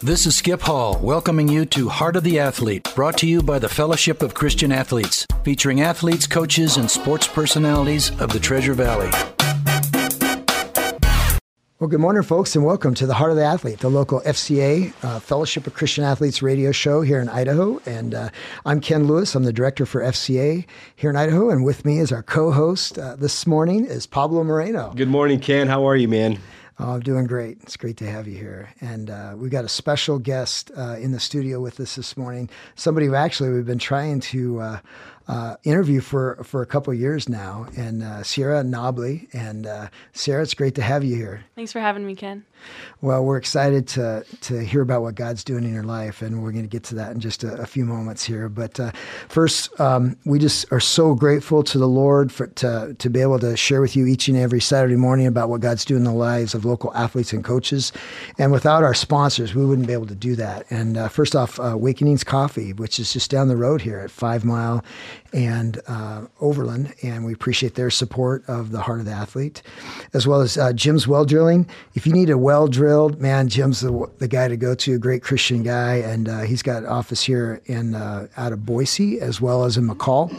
This is Skip Hall, welcoming you to Heart of the Athlete, brought to you by the Fellowship of Christian Athletes, featuring athletes, coaches, and sports personalities of the Treasure Valley. Well, good morning, folks, and welcome to the Heart of the Athlete, the local FCA uh, Fellowship of Christian Athletes radio show here in Idaho. And uh, I'm Ken Lewis. I'm the director for FCA here in Idaho, and with me is our co-host uh, this morning is Pablo Moreno. Good morning, Ken. How are you, man? Oh, I'm doing great. It's great to have you here. And uh, we've got a special guest uh, in the studio with us this morning. Somebody who actually we've been trying to uh, uh, interview for for a couple years now, and uh, Sierra Nobely. And uh, Sierra, it's great to have you here. Thanks for having me, Ken. Well, we're excited to to hear about what God's doing in your life, and we're going to get to that in just a, a few moments here. But uh, first, um, we just are so grateful to the Lord for to to be able to share with you each and every Saturday morning about what God's doing in the lives of local athletes and coaches. And without our sponsors, we wouldn't be able to do that. And uh, first off, uh, Awakenings Coffee, which is just down the road here at Five Mile and uh, Overland, and we appreciate their support of the Heart of the Athlete, as well as uh, Jim's Well Drilling. If you need a well drilled, man, Jim's the, the guy to go to, a great Christian guy, and uh, he's got office here in uh, out of Boise as well as in McCall.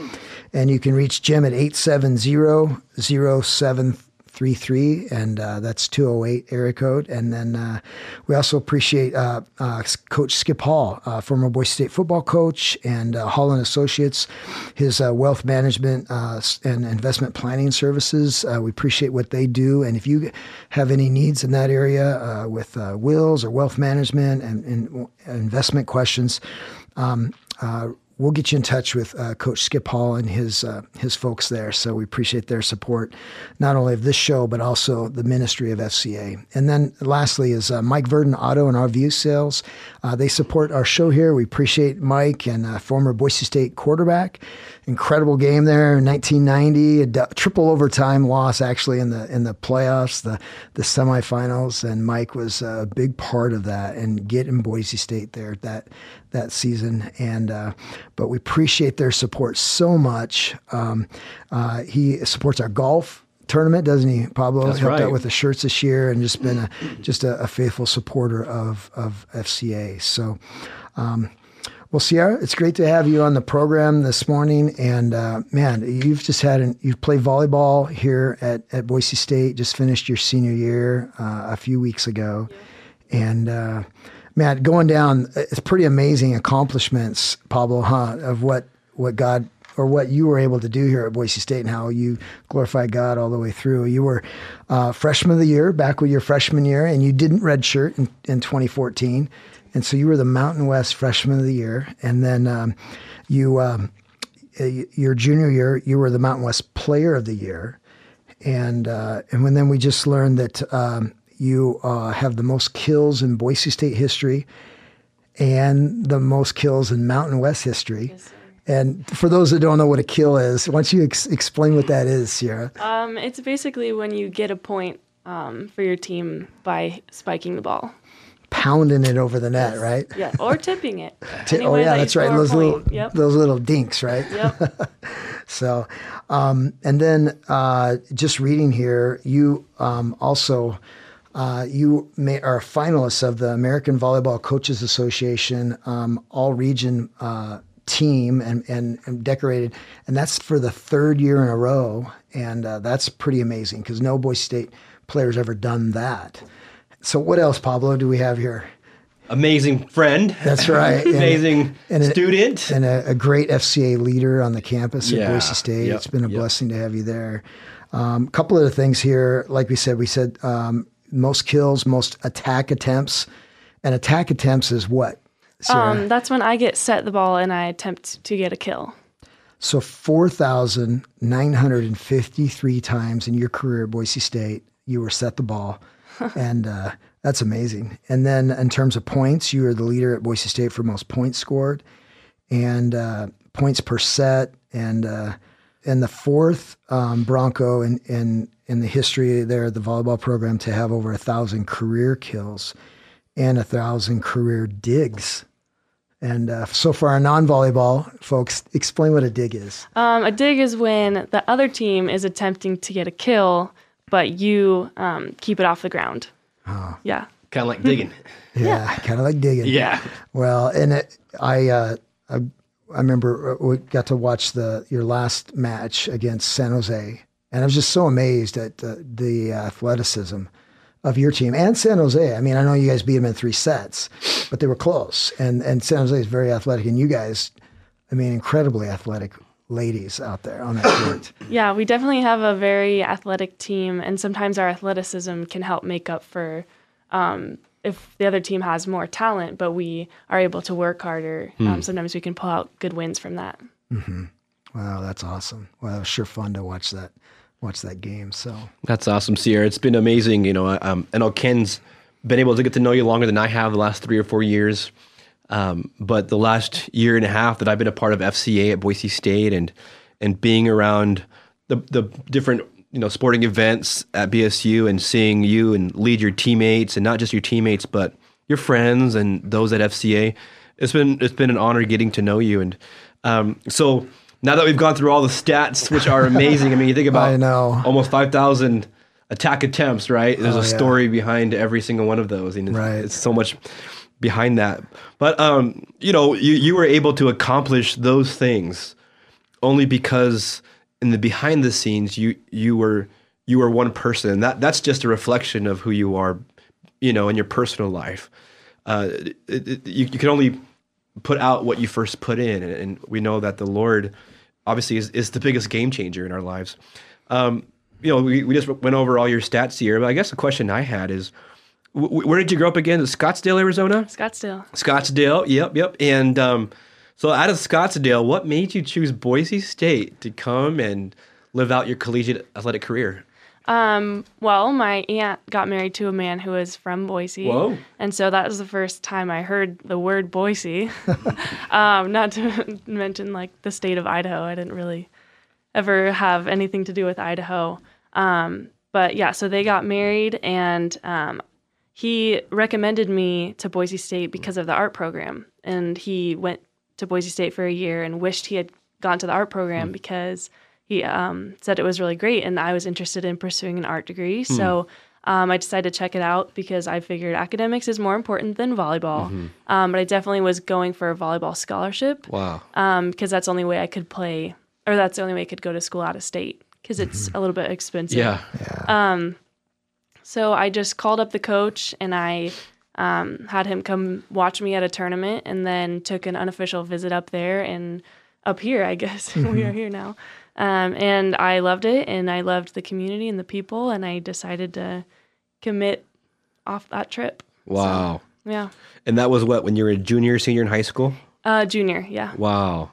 And you can reach Jim at 870 073 33, and uh, that's 208 area code. And then uh, we also appreciate uh, uh Coach Skip Hall, uh, former Boise State football coach, and uh, Holland Associates, his wealth management and investment planning services. we appreciate what they do. And if you have any needs in that area with wills or wealth management and, and investment questions, um, we'll get you in touch with uh, Coach Skip Hall and his uh, his folks there. So we appreciate their support, not only of this show but also the ministry of FCA. And then lastly is uh, Mike Verdon Auto and RV Sales. Uh, they support our show here. We appreciate Mike and uh, former Boise State quarterback incredible game there in 1990, a triple overtime loss actually in the in the playoffs, the the semifinals, and Mike was a big part of that and getting Boise State there that that season. And uh, but we appreciate their support so much. Um, uh, he supports our golf tournament, doesn't he, Pablo? That's Helped right. out with the shirts this year and just been a just a, a faithful supporter of of FCA. So. Um, well, Sierra, it's great to have you on the program this morning. And uh, man, you've just had an, you've played volleyball here at, at Boise State. Just finished your senior year uh, a few weeks ago, and uh, man, going down, it's pretty amazing accomplishments, Pablo, huh? Of what what God or what you were able to do here at Boise State and how you glorified God all the way through. You were uh, freshman of the year back with your freshman year, and you didn't redshirt in, in 2014. And so you were the Mountain West Freshman of the Year, and then um, you um, your junior year you were the Mountain West Player of the Year, and uh, and when then we just learned that um, you uh, have the most kills in Boise State history, and the most kills in Mountain West history. Yes, and for those that don't know what a kill is, why don't you ex- explain what that is, Sierra? Um, it's basically when you get a point um, for your team by spiking the ball. Pounding it over the net, right? Yeah, or tipping it. Any oh yeah, that that's right. Those little. Yep. those little dinks, right? Yep. So, um, and then uh, just reading here, you um, also uh, you may, are finalists of the American Volleyball Coaches Association um, All Region uh, team and, and, and decorated, and that's for the third year in a row, and uh, that's pretty amazing because no Boise State player's ever done that. So, what else, Pablo? Do we have here? Amazing friend. That's right. And- Amazing and it- student. and a, a great FCA leader on the campus at Yeah. Boise State. Yep. It's been a Yep. blessing to have you there. A um, couple of the things here, like we said, we said um, most kills, most attack attempts, and attack attempts is what? Sierra? Um, that's when I get set the ball and I attempt to get a kill. so 4,953 times in your career at Boise State, you were set the ball. And uh, that's amazing. And then in terms of points, you are the leader at Boise State for most points scored and uh, points per set. And uh, and the fourth um, Bronco in, in, in the history there, the volleyball program, to have over a thousand career kills and a thousand career digs. And uh, so for our non-volleyball folks, explain what a dig is. Um, a dig is when the other team is attempting to get a kill, but you um, keep it off the ground. Oh. Yeah. Kind of like digging. Yeah, kind of like digging. Yeah. Well, and it, I, uh, I, I remember we got to watch the your last match against San Jose, and I was just so amazed at uh, the athleticism of your team and San Jose. I mean, I know you guys beat them in three sets, but they were close, and and San Jose is very athletic, and you guys, I mean, incredibly athletic ladies out there on that court. Yeah, we definitely have a very athletic team, and sometimes our athleticism can help make up for um, if the other team has more talent, but we are able to work harder. Um, sometimes we can pull out good wins from that. Wow, that's awesome. Well, it was sure fun to watch that watch that game. So That's awesome, Sierra. It's been amazing. You know, I- um, I know Ken's been able to get to know you longer than I have the last three or four years. Um, but the last year and a half that I've been a part of FCA at Boise State and and being around the the different you know sporting events at BSU and seeing you and lead your teammates and not just your teammates but your friends and those at FCA, it's been it's been an honor getting to know you and um, so now that we've gone through all the stats, which are amazing. I mean, you think about I know. almost 5,000 attack attempts, right? There's Oh, a yeah. story behind every single one of those. And it's, Right. it's so much behind that. But, um, you know, you, you were able to accomplish those things only because in the behind the scenes, you, you were, you were one person. And that, that's just a reflection of who you are, you know, in your personal life. Uh, it, it, you, you can only put out what you first put in. And, and we know that the Lord obviously is, is the biggest game changer in our lives. Um, you know, we, we just went over all your stats here, but I guess the question I had is, wh- where did you grow up again? Scottsdale, Arizona? Scottsdale. Scottsdale, yep, yep. And um, so out of Scottsdale, what made you choose Boise State to come and live out your collegiate athletic career? Um, well, my aunt got married to a man who was from Boise. Whoa. And so that was the first time I heard the word Boise. um, not to mention like the state of Idaho. I didn't really ever have anything to do with Idaho. Um, but yeah, so they got married and um, he recommended me to Boise State because of the art program. And he went to Boise State for a year and wished he had gone to the art program because he um, said it was really great. And I was interested in pursuing an art degree. So um, I decided to check it out because I figured academics is more important than volleyball. Um, but I definitely was going for a volleyball scholarship Wow. because that's the only way I could play, or that's the only way I could go to school out of state because it's a little bit expensive. Yeah. So I just called up the coach and I um, had him come watch me at a tournament and then took an unofficial visit up there and up here, I guess. we are here now. Um, and I loved it and I loved the community and the people and I decided to commit off that trip. Wow. Yeah. And that was what, when you were a junior, senior in high school? Uh, junior, yeah. Wow.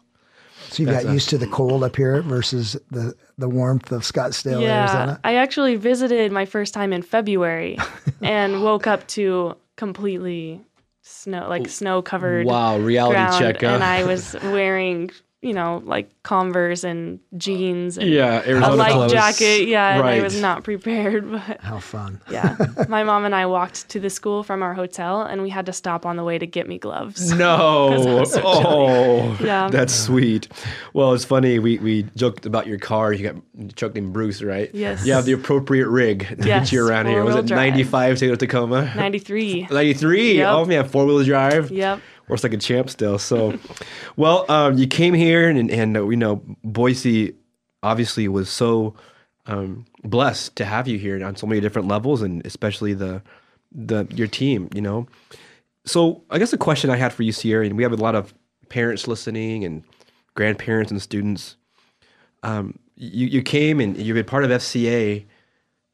So you got used to the cold up here versus the the warmth of Scottsdale, yeah, Arizona. I actually visited my first time in February and woke up to completely snow, like snow covered Wow, reality ground, check, huh? and I was wearing, you know, like Converse and jeans and Yeah, a light clothes. jacket. Yeah, and I was not prepared, but How fun. yeah, my mom and I walked to the school from our hotel, and we had to stop on the way to get me gloves. No. so oh, Yeah. that's sweet. Well, it's funny. We, we joked about your car. You got a truck named Bruce, right? Yes. You have the appropriate rig to get you around here. Was it 95 to Tacoma? Ninety three. 93. Yep. Oh, man, four wheel drive. Yep. Works like a champ still. So, well, um, you came here, and, and uh, we know Boise obviously was so um, blessed to have you here on so many different levels, and especially the the your team. You know, so I guess the question I had for you, Sierra, and we have a lot of parents listening and grandparents and students. Um, you you came and you've been part of FCA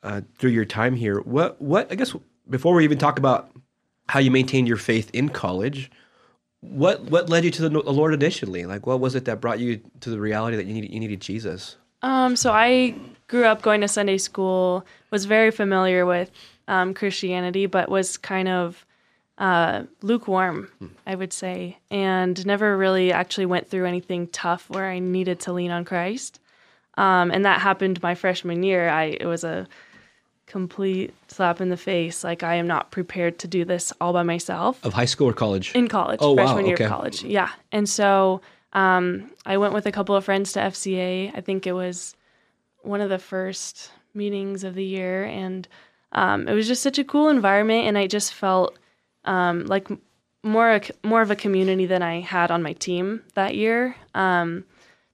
uh, through your time here. What what I guess before we even talk about how you maintained your faith in college, what what led you to the, Lord initially? Like, what was it that brought you to the reality that you needed you needed Jesus? Um, so I grew up going to Sunday school, was very familiar with um, Christianity, but was kind of uh, lukewarm, I would say, and never really actually went through anything tough where I needed to lean on Christ. Um, and that happened my freshman year. I it was a complete slap in the face. Like I am not prepared to do this all by myself Of high school or college? in college, Oh, wow, freshman year okay. of college. Yeah. And so um, I went with a couple of friends to FCA. I think it was one of the first meetings of the year. And um, it was just such a cool environment, and I just felt um, like more a, more of a community than I had on my team that year. Um,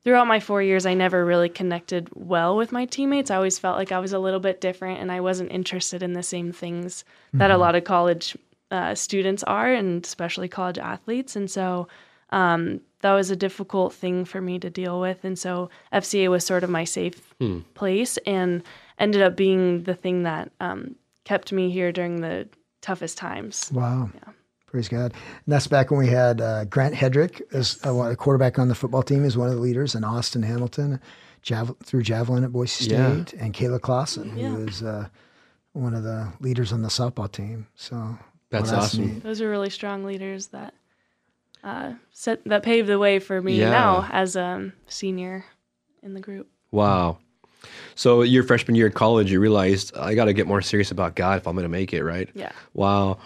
throughout my four years, I never really connected well with my teammates. I always felt like I was a little bit different, and I wasn't interested in the same things that a lot of college uh, students are, and especially college athletes. And so um, that was a difficult thing for me to deal with. And so FCA was sort of my safe place, and ended up being the thing that um, kept me here during the toughest times. Wow. Praise God. And that's back when we had uh, Grant Hedrick as uh, a quarterback on the football team, is one of the leaders, and Austin Hamilton javel- through javelin at Boise State, Yeah. and Kayla Clausen, Yeah. who is uh, one of the leaders on the softball team. So That's well, awesome. neat. Those are really strong leaders that uh, set that paved the way for me Yeah. now as a senior in the group. Wow. So your freshman year at college, you realized I got to get more serious about God if I'm going to make it, right? Yeah. Wow.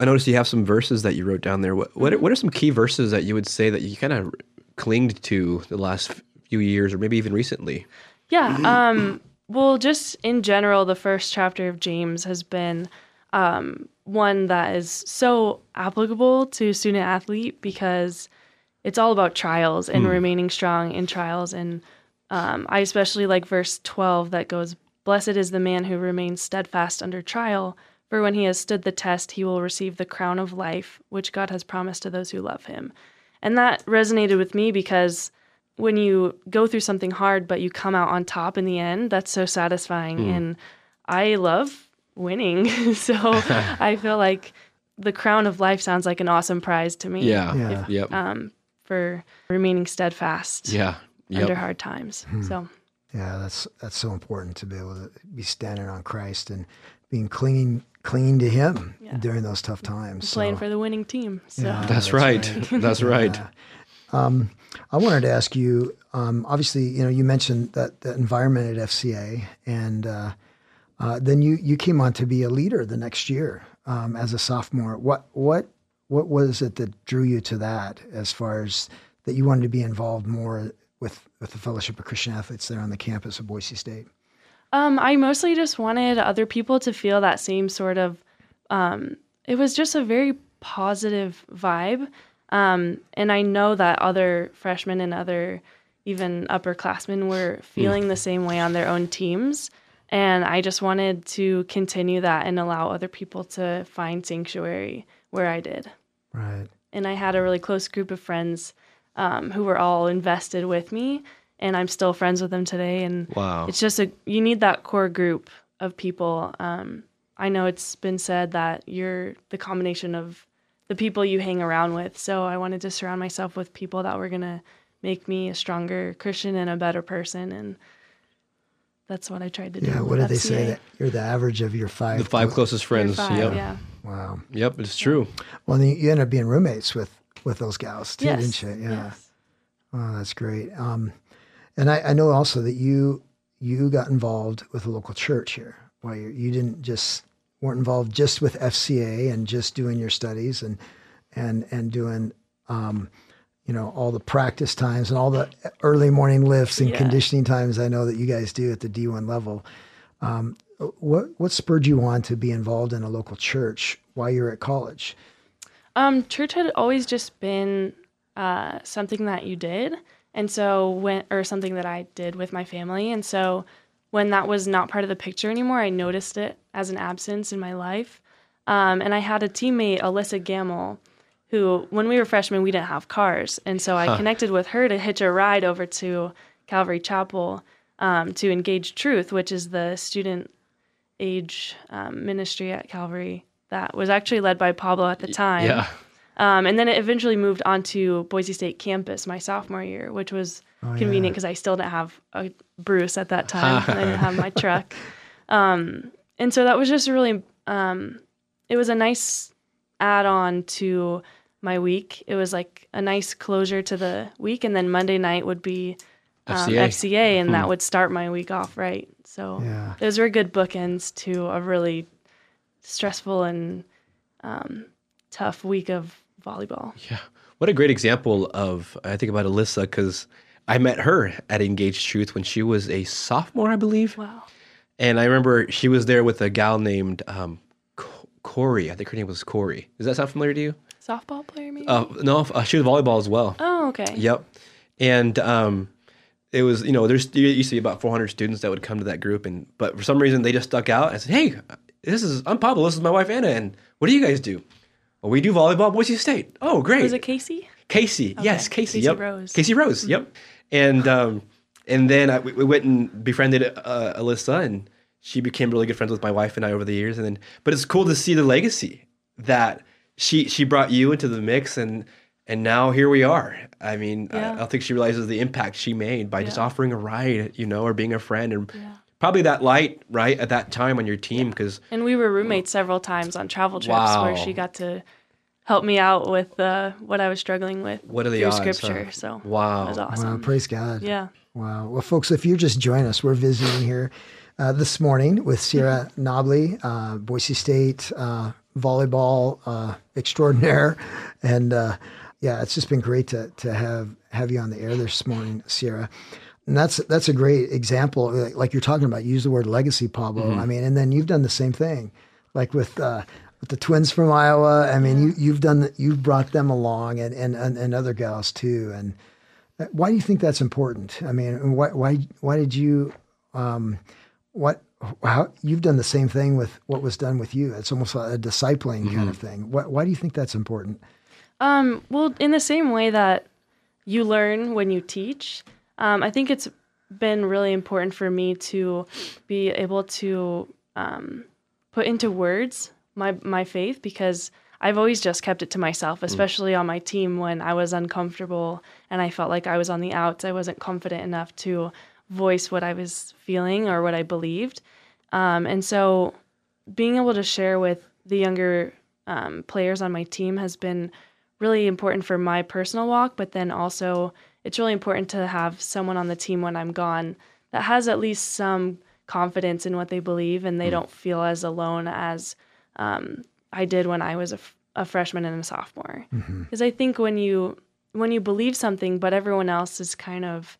I noticed you have some verses that you wrote down there. What what are, what are some key verses that you would say that you kind of clinged to the last few years or maybe even recently? Yeah. Um, well, just in general, the first chapter of James has been um, one that is so applicable to student athlete because it's all about trials and remaining strong in trials. And um, I especially like verse 12 that goes, Blessed is the man who remains steadfast under trial, for when he has stood the test, he will receive the crown of life, which God has promised to those who love him. And that resonated with me because when you go through something hard but you come out on top in the end, that's so satisfying. And I love winning. so I feel like the crown of life sounds like an awesome prize to me. Yeah. Yeah. Yep. Um, for remaining steadfast yeah. Yep. under hard times. So Yeah, that's that's so important to be able to be standing on Christ and being clinging clinging to Him Yeah. during those tough times. playing for the winning team. So Yeah. That's, right. That's right. I wanted to ask you. Um, obviously, you know, you mentioned that the environment at FCA, and uh, uh, then you you came on to be a leader the next year um, as a sophomore. What what what was it that drew you to that? As far as that you wanted to be involved more with with the Fellowship of Christian Athletes there on the campus of Boise State. Um, I mostly just wanted other people to feel that same sort of. Um, it was just a very positive vibe, um, and I know that other freshmen and other even upperclassmen were feeling the same way on their own teams, and I just wanted to continue that and allow other people to find sanctuary where I did. Right. And I had a really close group of friends um, who were all invested with me, and I'm still friends with them today. And Wow. it's just a you need that core group of people. Um, I know it's been said that you're the combination of the people you hang around with. So I wanted to surround myself with people that were gonna make me a stronger Christian and a better person, and that's what I tried to do. Yeah. What did they say that you're the average of your five? The five closest friends. five, yep. yeah. Wow. Yep. It's true. Well, then you ended up being roommates with with those gals too, Yes. didn't you? Yeah. Yes. Oh, that's great. Um, and I, I know also that you you got involved with a local church here. Why you you didn't just weren't involved just with FCA and just doing your studies and and and doing um, you know all the practice times and all the early morning lifts and Yeah. conditioning times. I know that you guys do at the D1 level. Um, what what spurred you on to be involved in a local church while you're at college? Um, church had always just been uh, something that you did, and so when or something that I did with my family, and so when that was not part of the picture anymore, I noticed it as an absence in my life. Um, and I had a teammate, Alyssa Gamble, who, when we were freshmen, we didn't have cars, and so I connected with her to hitch a ride over to Calvary Chapel um, to engage Truth, which is the student age um, ministry at Calvary that was actually led by Pablo at the time. Yeah. Um, and then it eventually moved on to Boise State campus my sophomore year, which was convenient because I still didn't have a Bruce at that time. I didn't have my truck. Um, and so that was just really, um, it was a nice add on to my week. It was like a nice closure to the week. And then Monday night would be um, FCA. FCA, and that would start my week off right. So Yeah. those were good bookends to a really stressful and um, tough week of volleyball. Yeah. What a great example of, I think about Alyssa because I met her at Engaged Truth when she was a sophomore, I believe. Wow. and I remember she was there with a gal named um, Corey. I think her name was Corey. Does that sound familiar to you? Softball player, maybe. Uh, no, uh, she was volleyball as well. oh, okay. Yep. And um, it was, you know, there's there used to be about 400 students that would come to that group, and but for some reason they just stuck out. I said, "Hey, this is I'm Pablo. This is my wife Anna, and what do you guys do? Well, we do volleyball, at Boise State. Oh, great. Was it Casey? Casey? Yes, Casey. Casey yep. Rose. Casey Rose. Yep. And um, and then I, we, we went and befriended uh, Alyssa, and she became really good friends with my wife and I over the years. And then, but it's cool to see the legacy that she she brought you into the mix, and and now here we are. I mean, I, Yeah. I don't think she realizes the impact she made by just offering a ride, you know, or being a friend, and probably that light right at that time on your team because And we were roommates several times on travel trips Wow. where she got to help me out with uh, what I was struggling with What are the through odds, huh? scripture. So Wow. it was Wow, awesome. praise God. Yeah. Wow. Well, folks, if you're just joining us, we're visiting here uh, this morning with Sierra Nobely, uh, Boise State uh, volleyball uh, extraordinaire, and uh, yeah, it's just been great to to have have you on the air this morning, Sierra. And that's that's a great example, like, like you're talking about. Use the word legacy, Pablo. I mean, and then you've done the same thing, like with. Uh, with the twins from Iowa, I mean, you, you've done, you've brought them along, and, and, and, and other gals too, and why do you think that's important? I mean, why why why did you um, what how you've done the same thing with what was done with you? It's almost a discipling kind of thing. Why, why do you think that's important? Um, well, in the same way that you learn when you teach, um, I think it's been really important for me to be able to um, put into words my my faith because I've always just kept it to myself, especially on my team when I was uncomfortable and I felt like I was on the outs. I wasn't confident enough to voice what I was feeling or what I believed. Um, and so being able to share with the younger um, players on my team has been really important for my personal walk, but then also it's really important to have someone on the team when I'm gone that has at least some confidence in what they believe and they don't feel as alone as um, I did when I was a, f- a freshman and a sophomore. Because I think when you when you believe something, but everyone else is kind of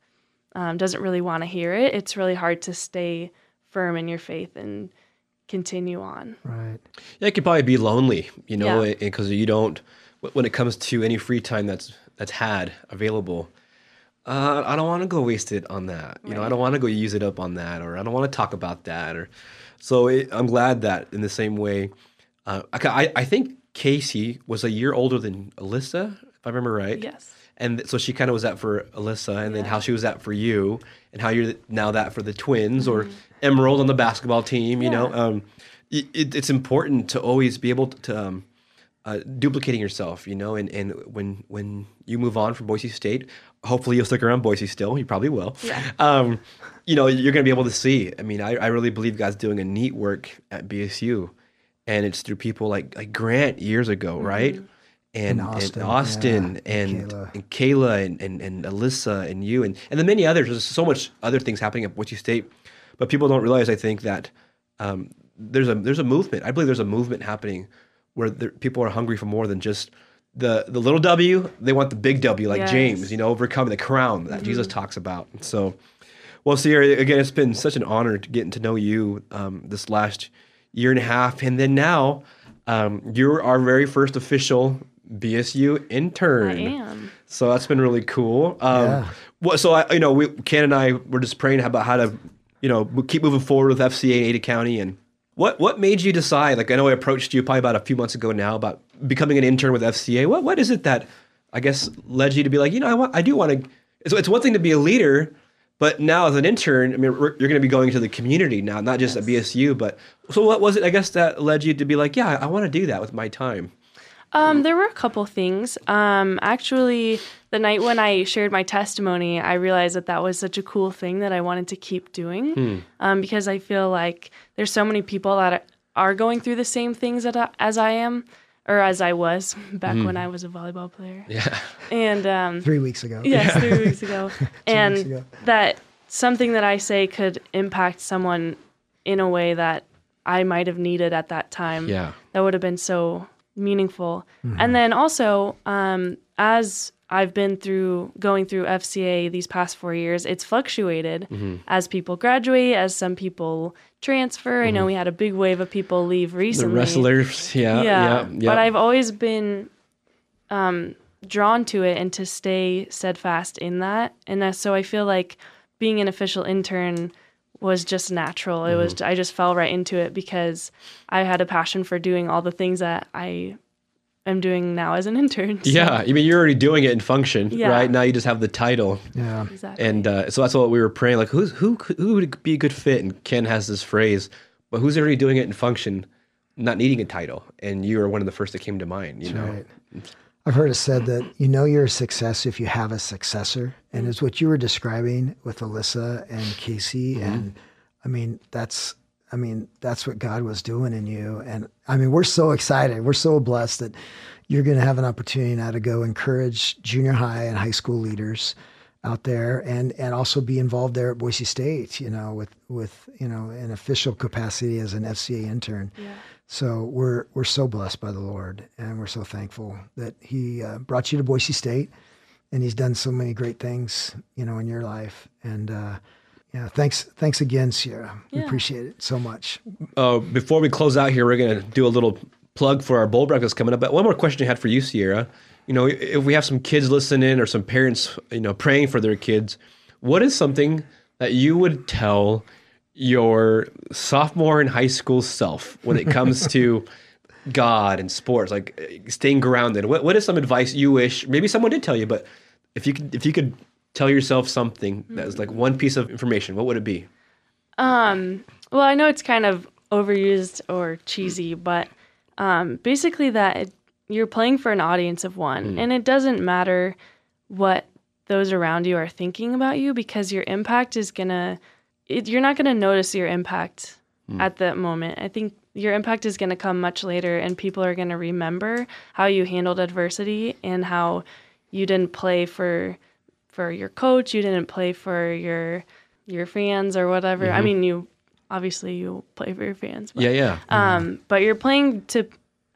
um, doesn't really want to hear it, it's really hard to stay firm in your faith and continue on. Right. Yeah, it could probably be lonely, you know, Yeah. because you don't. When it comes to any free time that's that's had available, uh, I don't want to go waste it on that. You know, I don't want to go use it up on that, or I don't want to talk about that, or so. It, I'm glad that in the same way, uh, I, I I think Casey was a year older than Alyssa, if I remember right. Yes. And so she kind of was that for Alyssa, and then how she was that for you, and how you're now that for the twins or Emerald on the basketball team. You know, Mm-hmm. Um, it, it's important to always be able to um, uh, duplicating yourself. You know, and, and when when you move on from Boise State, hopefully you'll stick around Boise still. You probably will. Yeah. Um, you know, you're going to be able to see. I mean, I, I really believe God's doing a neat work at BSU, and it's through people like like Grant years ago, right? And And and Austin, Austin, yeah, and and Kayla. and Kayla and, and, and Alyssa and you and, and then many others. There's so much other things happening at Boise State, but people don't realize. I think that um, there's a there's a movement. I believe there's a movement happening where there, people are hungry for more than just the the little W. They want the big W, like Yes. James. You know, overcoming the crown that Jesus talks about. So, well, Sierra, again, it's been such an honor to getting to know you um, this last year and a half, and then now um, you're our very first official BSU intern. I am. So that's been really cool. Um, Yeah. What? So I, you know, we, Ken and I were just praying about how to, you know, keep moving forward with FCA in Ada County. And what what made you decide? Like I know I approached you probably about a few months ago now about becoming an intern with FCA. What what is it that I guess led you to be like, you know, I want, I do want to. It's, it's one thing to be a leader, but now as an intern, I mean, you're going to be going to the community now, not just at BSU. But so what was it? I guess that led you to be like, yeah, I, I want to do that with my time. Um, there were a couple things. Um, actually, the night when I shared my testimony, I realized that that was such a cool thing that I wanted to keep doing um, because I feel like there's so many people that are going through the same things that I, as I am or as I was back when I was a volleyball player. Yeah. And um, Three weeks ago. yes, three weeks ago, and weeks ago. that something that I say could impact someone in a way that I might have needed at that time. Yeah. that would have been so meaningful. And then also, um, as I've been through going through FCA these past four years, it's fluctuated as people graduate, as some people transfer. I know we had a big wave of people leave recently. The wrestlers, yeah, yeah, yeah. But I've always been um, drawn to it and to stay steadfast in that. And so I feel like being an official intern was just natural. It Mm-hmm. was I just fell right into it because I had a passion for doing all the things that I am doing now as an intern. So- yeah, I mean, you're already doing it in function, Yeah. right? Now you just have the title. Yeah. exactly. And uh, so that's what we were praying. Like, who's who? Who would be a good fit? And Ken has this phrase, but who's already doing it in function, not needing a title? And you are one of the first that came to mind. You know, Right. I've heard it said that you know you're a success if you have a successor, and it's what you were describing with Alyssa and Casey, mm-hmm. and I mean that's I mean that's what God was doing in you, and I mean we're so excited, we're so blessed that you're going to have an opportunity now to go encourage junior high and high school leaders out there, and and also be involved there at Boise State, you know, with with you know an official capacity as an FCA intern. yeah. So we're we're so blessed by the Lord, and we're so thankful that He uh, brought you to Boise State, and He's done so many great things, you know, in your life. And uh, yeah, thanks thanks again, Sierra. We appreciate it so much. uh, before we close out here, we're going to do a little plug for our bowl breakfast coming up. But one more question I had for you, Sierra. You know, if we have some kids listening or some parents, you know, praying for their kids, what is something that you would tell your sophomore in high school self when it comes to God and sports, like staying grounded? What, what is some advice you wish maybe someone did tell you, but if you could, if you could tell yourself something that was like one piece of information, what would it be? Um, well, I know it's kind of overused or cheesy, but um, basically that it, you're playing for an audience of one, and it doesn't matter what those around you are thinking about you because your impact is gonna. It, you're not gonna notice your impact hmm. at that moment. I think your impact is gonna come much later, and people are gonna remember how you handled adversity and how you didn't play for for your coach, you didn't play for your your fans or whatever. I mm-hmm. mean, you obviously you play for your fans. But, Yeah, yeah. Mm-hmm. Um, but you're playing to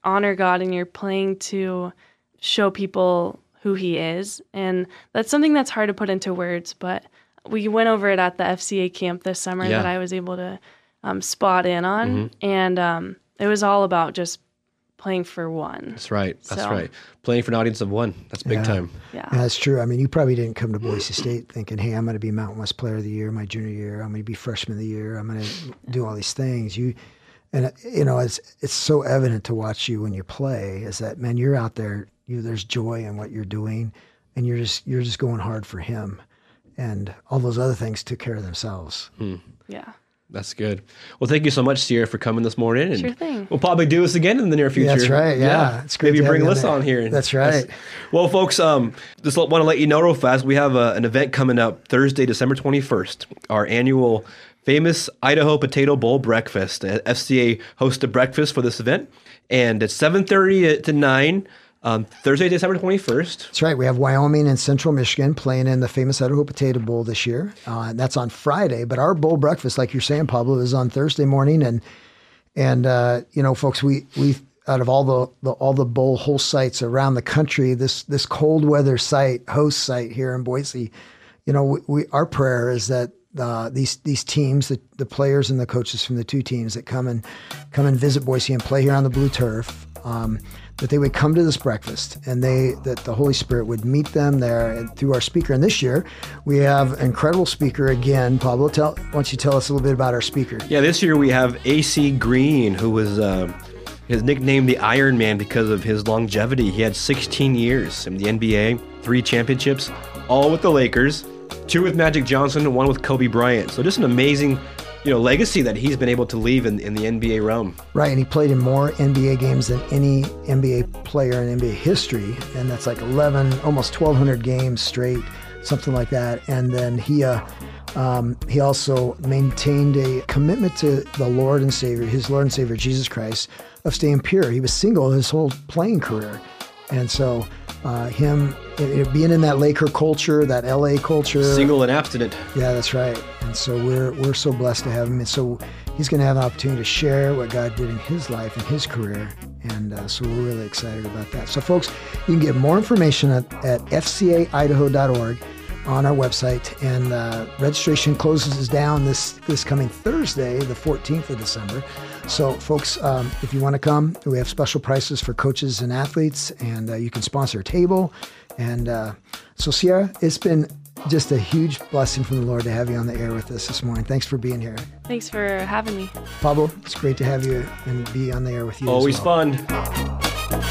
honor God and you're playing to show people who He is, and that's something that's hard to put into words. But we went over it at the FCA camp this summer Yeah. that I was able to um, spot in on, and um, it was all about just playing for one. That's right. That's So- right. Playing for an audience of one. That's big Yeah. time. Yeah. Yeah, that's true. I mean, you probably didn't come to Boise State thinking, "Hey, I'm going to be Mountain West Player of the Year my junior year. I'm going to be Freshman of the Year. I'm going to do all these things." You, and uh, you know, it's it's so evident to watch you when you play is that man, you're out there. You there's joy in what you're doing, and you're just you're just going hard for Him, and all those other things took care of themselves. Yeah. That's good. Well, thank you so much, Sierra, for coming this morning. And Sure thing. We'll probably do this again in the near future. That's right, yeah. It's great Maybe to bring you on Alyssa on here. That's right. Well, folks, um, just want to let you know real fast. We have a, an event coming up Thursday, December 21st. Our annual famous Idaho Potato Bowl breakfast. Uh, FCA hosts a breakfast for this event, and it's 7:30 to 9. Um, Thursday, December 21st. That's right. We have Wyoming and Central Michigan playing in the famous Idaho Potato Bowl this year. Uh, and that's on Friday. But our bowl breakfast, like you're saying, Pablo, is on Thursday morning. And and uh, you know, folks, we we out of all the, the all the bowl host sites around the country, this this cold weather site, host site here in Boise, you know, we, we our prayer is that these these teams, the, the players and the coaches from the two teams that come and come and visit Boise and play here on the blue turf, um, that they would come to this breakfast and they that the Holy Spirit would meet them there and through our speaker. And this year we have an incredible speaker again. Pablo, tell why don't you tell us a little bit about our speaker? Yeah, this year we have AC Green, who was uh, his nickname the Iron Man because of his longevity. He had 16 years in the NBA, three championships, all with the Lakers, two with Magic Johnson, and one with Kobe Bryant. So just an amazing, you know, legacy that he's been able to leave in, in the NBA realm. Right, and he played in more NBA games than any NBA player in NBA history, and that's like 11, almost 1,200 games straight, something like that. And then he, uh, um, he also maintained a commitment to the Lord and Savior, his Lord and Savior Jesus Christ, of staying pure. He was single his whole playing career, and so uh, him being in that Laker culture, that LA culture, Single and abstinent. yeah, that's right. And And so we're we're so blessed to have him. And so he's going to have an opportunity to share what God did in his life and his career. And uh, so we're really excited about that. So, folks, you can get more information at, at fcaidaho.org on our website. And uh, registration closes down this, this coming Thursday, the 14th of December. So, folks, um, if you want to come, we have special prices for coaches and athletes, and uh, you can sponsor a table. And uh, so, Sierra, it's been just a huge blessing from the Lord to have you on the air with us this morning. Thanks for being here. Thanks for having me. Pablo, it's great to have you and be on the air with you. Always well. fun.